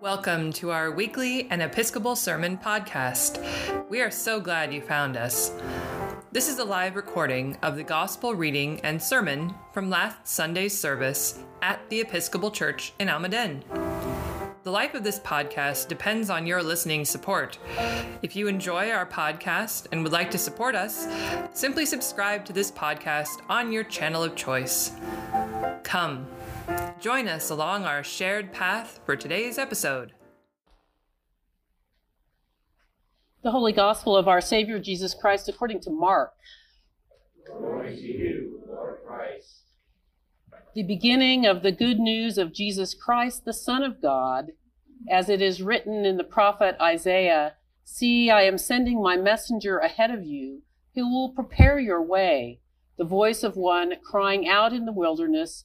Welcome to our weekly and Episcopal Sermon podcast. We are so glad you found us. This is a live recording of the Gospel reading and sermon from last Sunday's service at the Episcopal Church in Almaden. The life of this podcast depends on your listening support. If you enjoy our podcast and would like to support us, simply subscribe to this podcast on your channel of choice. Come, join us along our shared path for today's episode. The Holy Gospel of our Savior Jesus Christ according to Mark. Glory to you, Lord Christ. The beginning of the good news of Jesus Christ, the Son of God, as it is written in the prophet Isaiah See, I am sending my messenger ahead of you, who will prepare your way, the voice of one crying out in the wilderness,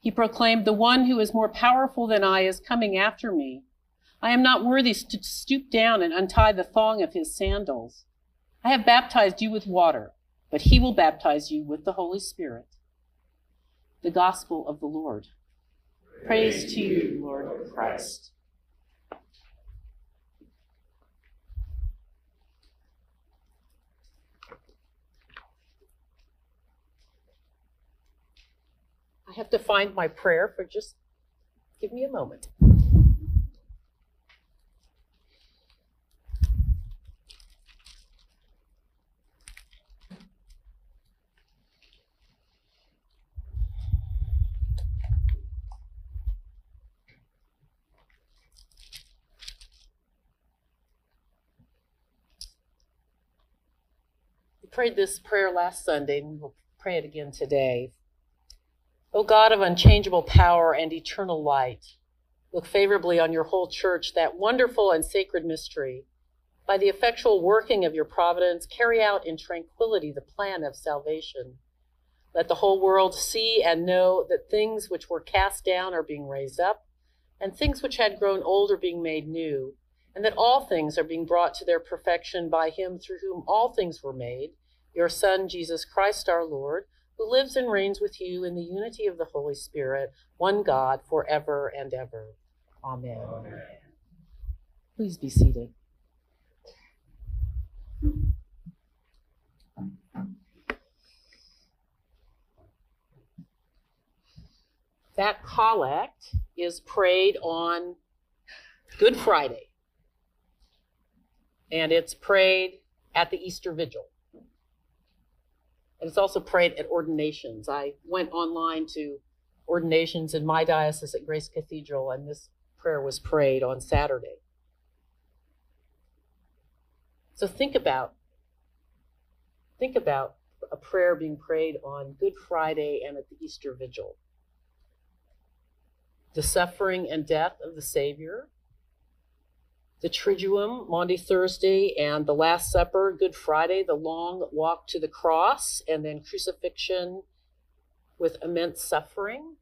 He proclaimed, The one who is more powerful than I is coming after me. I am not worthy to stoop down and untie the thong of his sandals. I have baptized you with water, but he will baptize you with the Holy Spirit. The Gospel of the Lord. Praise to you, Lord Christ. I have to find my prayer for just give me a moment. We prayed this prayer last Sunday, and we will pray it again today. O God of unchangeable power and eternal light, look favorably on your whole church, that wonderful and sacred mystery. By the effectual working of your providence, carry out in tranquility the plan of salvation. Let the whole world see and know that things which were cast down are being raised up, and things which had grown old are being made new, and that all things are being brought to their perfection by him through whom all things were made, your Son, Jesus Christ our Lord who lives and reigns with you in the unity of the Holy Spirit, one God, forever and ever. Amen. Amen. Please be seated. That collect is prayed on Good Friday, and it's prayed at the Easter Vigil. And it's also prayed at ordinations. I went online to ordinations in my diocese at Grace Cathedral, and this prayer was prayed on Saturday. So think about think about a prayer being prayed on Good Friday and at the Easter Vigil. The suffering and death of the Savior, the Triduum, Maundy Thursday, and the Last Supper, Good Friday, the long walk to the cross, and then crucifixion with immense suffering.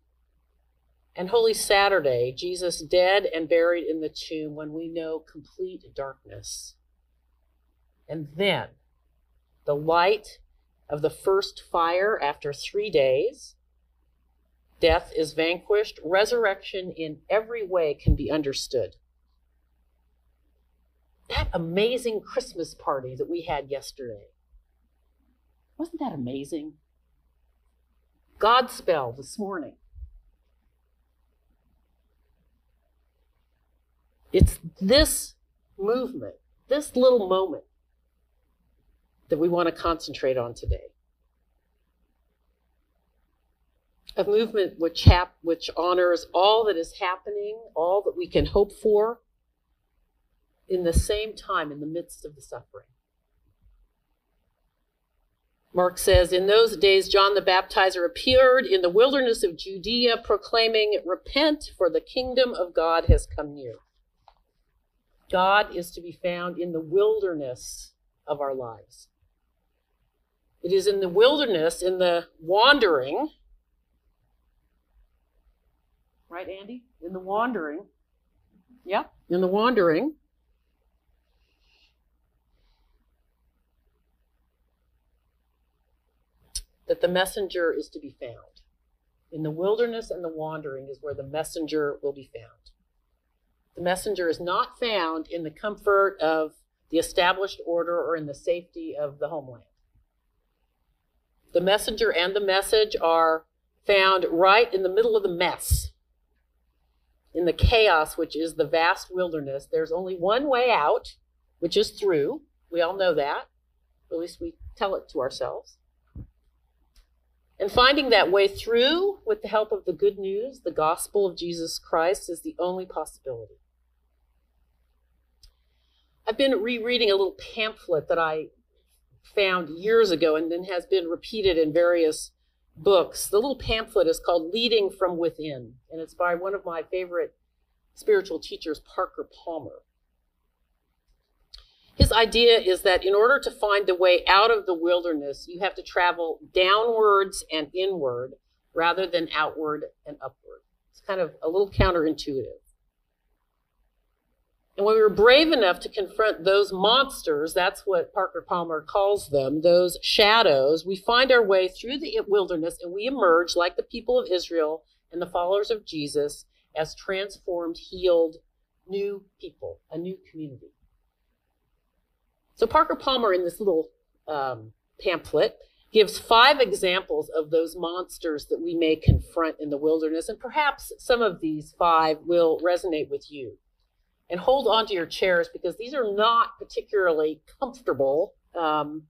And Holy Saturday, Jesus dead and buried in the tomb when we know complete darkness. And then the light of the first fire after three days. Death is vanquished. Resurrection in every way can be understood that amazing Christmas party that we had yesterday. Wasn't that amazing? Godspell this morning. It's this movement, this little moment, that we want to concentrate on today. A movement which, hap- which honors all that is happening, all that we can hope for, in the same time in the midst of the suffering. Mark says, In those days, John the Baptizer appeared in the wilderness of Judea, proclaiming, Repent, for the kingdom of God has come near. God is to be found in the wilderness of our lives. It is in the wilderness, in the wandering, right, Andy? In the wandering. Yeah, in the wandering. That the messenger is to be found. In the wilderness and the wandering is where the messenger will be found. The messenger is not found in the comfort of the established order or in the safety of the homeland. The messenger and the message are found right in the middle of the mess, in the chaos, which is the vast wilderness. There's only one way out, which is through. We all know that. At least we tell it to ourselves. And finding that way through with the help of the good news, the gospel of Jesus Christ, is the only possibility. I've been rereading a little pamphlet that I found years ago and then has been repeated in various books. The little pamphlet is called Leading from Within, and it's by one of my favorite spiritual teachers, Parker Palmer. His idea is that in order to find the way out of the wilderness, you have to travel downwards and inward rather than outward and upward. It's kind of a little counterintuitive. And when we were brave enough to confront those monsters, that's what Parker Palmer calls them, those shadows, we find our way through the wilderness and we emerge like the people of Israel and the followers of Jesus as transformed, healed, new people, a new community. So Parker Palmer, in this little um, pamphlet, gives five examples of those monsters that we may confront in the wilderness, and perhaps some of these five will resonate with you and hold on to your chairs because these are not particularly comfortable um,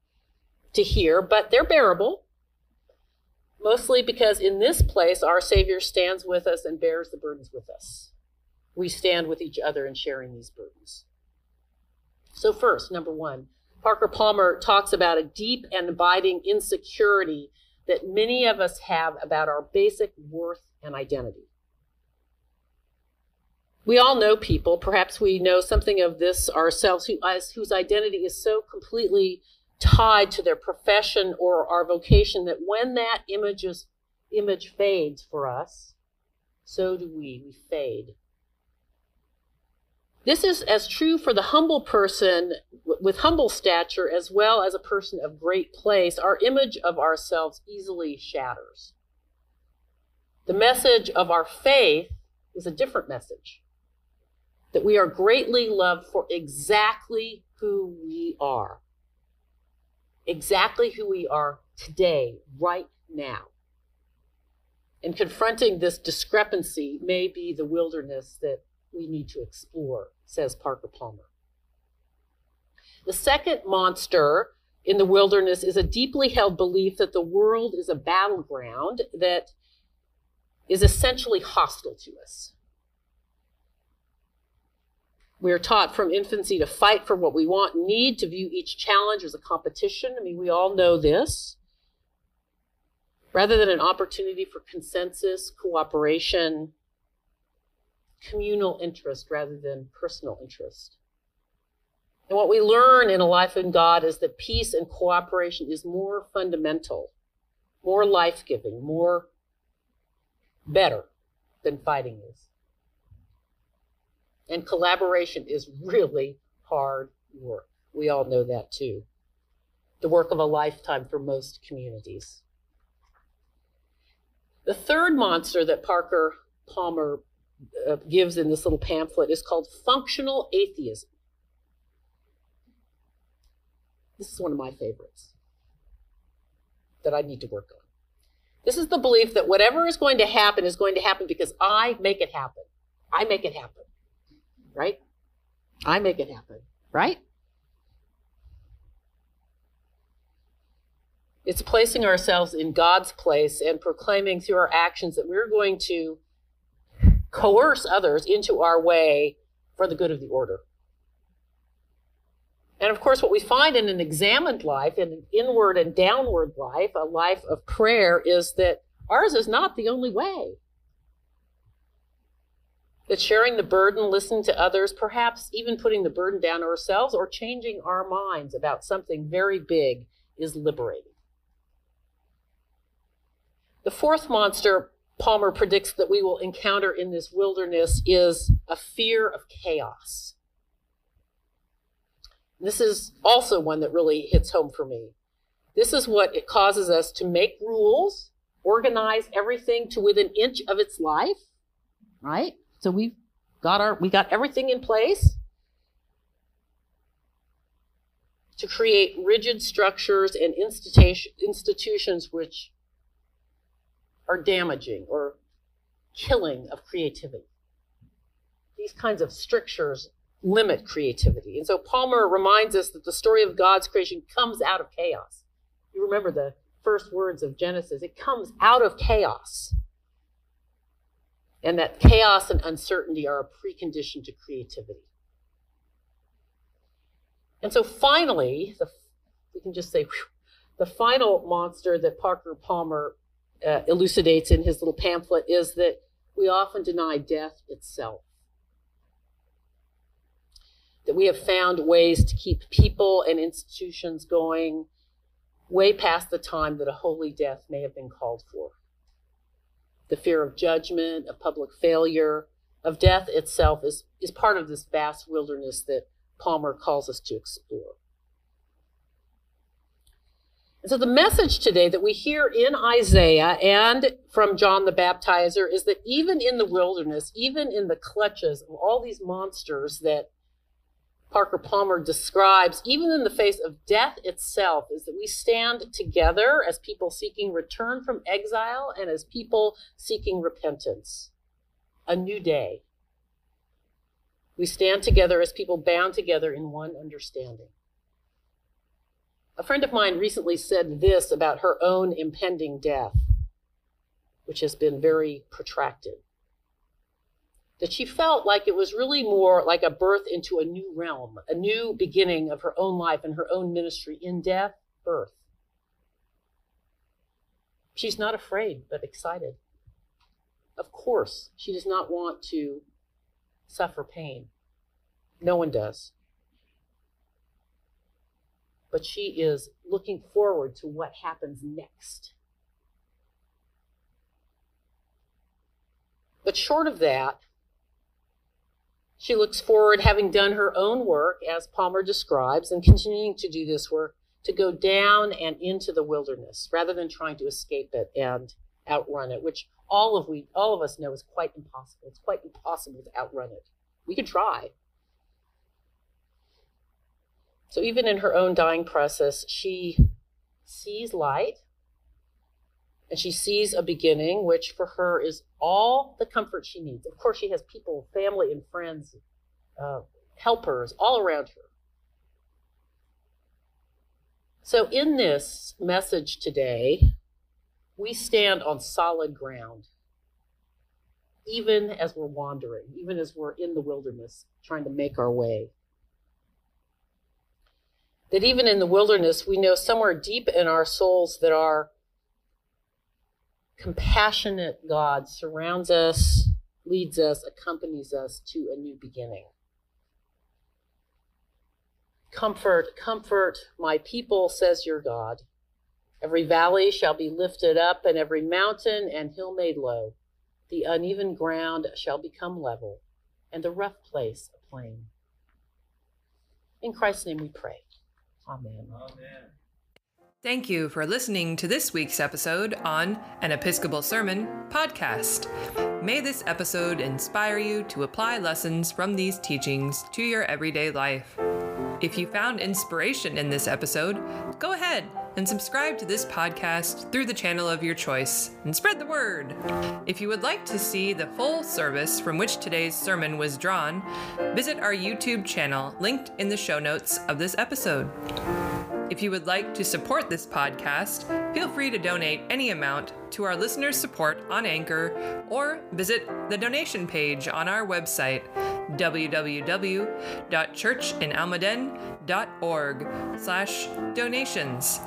to hear, but they're bearable. Mostly because in this place, our Savior stands with us and bears the burdens with us. We stand with each other in sharing these burdens. So, first, number one, Parker Palmer talks about a deep and abiding insecurity that many of us have about our basic worth and identity. We all know people, perhaps we know something of this ourselves, who, whose identity is so completely tied to their profession or our vocation that when that image, is, image fades for us, so do we. We fade. This is as true for the humble person with humble stature as well as a person of great place. Our image of ourselves easily shatters. The message of our faith is a different message that we are greatly loved for exactly who we are. Exactly who we are today, right now. And confronting this discrepancy may be the wilderness that we need to explore, says Parker Palmer. The second monster in the wilderness is a deeply held belief that the world is a battleground that is essentially hostile to us. We are taught from infancy to fight for what we want need, to view each challenge as a competition. I mean, we all know this. Rather than an opportunity for consensus, cooperation, communal interest rather than personal interest. And what we learn in a life in God is that peace and cooperation is more fundamental, more life giving, more better than fighting is. And collaboration is really hard work. We all know that too. The work of a lifetime for most communities. The third monster that Parker Palmer uh, gives in this little pamphlet is called functional atheism. This is one of my favorites that I need to work on. This is the belief that whatever is going to happen is going to happen because I make it happen. I make it happen right? I make it happen, right? It's placing ourselves in God's place and proclaiming through our actions that we're going to coerce others into our way for the good of the order. And of course, what we find in an examined life, in an inward and downward life, a life of prayer, is that ours is not the only way. That sharing the burden, listening to others, perhaps even putting the burden down ourselves or changing our minds about something very big is liberating. The fourth monster Palmer predicts that we will encounter in this wilderness is a fear of chaos. This is also one that really hits home for me. This is what it causes us to make rules, organize everything to within inch of its life, right? So we've got our we got everything in place to create rigid structures and institution, institutions which are damaging or killing of creativity. These kinds of strictures limit creativity. And so Palmer reminds us that the story of God's creation comes out of chaos. You remember the first words of Genesis, it comes out of chaos. And that chaos and uncertainty are a precondition to creativity. And so finally, the, we can just say, whew, the final monster that Parker Palmer uh, elucidates in his little pamphlet is that we often deny death itself. That we have found ways to keep people and institutions going way past the time that a holy death may have been called for. The fear of judgment, of public failure, of death itself is, is part of this vast wilderness that Palmer calls us to explore. So the message today that we hear in Isaiah and from John the Baptizer is that even in the wilderness, even in the clutches of all these monsters that Parker Palmer describes, even in the face of death itself, is that we stand together as people seeking return from exile and as people seeking repentance. A new day. We stand together as people bound together in one understanding. A friend of mine recently said this about her own impending death, which has been very protracted. That she felt like it was really more like a birth into a new realm, a new beginning of her own life and her own ministry in death, birth. She's not afraid, but excited. Of course, she does not want to suffer pain. No one does but she is looking forward to what happens next. But short of that, she looks forward, having done her own work, as Palmer describes, and continuing to do this work, to go down and into the wilderness rather than trying to escape it and outrun it, which all of we all of us know is quite impossible. It's quite impossible to outrun it. We could try, so even in her own dying process, she sees light and she sees a beginning, which for her is all the comfort she needs. Of course, she has people, family, and friends, uh, helpers all around her. So, in this message today, we stand on solid ground, even as we're wandering, even as we're in the wilderness trying to make our way that even in the wilderness, we know somewhere deep in our souls that our compassionate God surrounds us, leads us, accompanies us to a new beginning. Comfort, comfort my people, says your God. Every valley shall be lifted up, and every mountain and hill made low. The uneven ground shall become level, and the rough place a plain. In Christ's name we pray. Amen. Thank you for listening to this week's episode on An Episcopal Sermon podcast. May this episode inspire you to apply lessons from these teachings to your everyday life. If you found inspiration in this episode, go ahead and subscribe to this podcast through the channel of your choice and spread the word. If you would like to see the full service from which today's sermon was drawn, visit our YouTube channel linked in the show notes of this episode. If you would like to support this podcast, feel free to donate any amount to our listeners' support on Anchor or visit the donation page on our website www.churchinalmaden.org slash donations.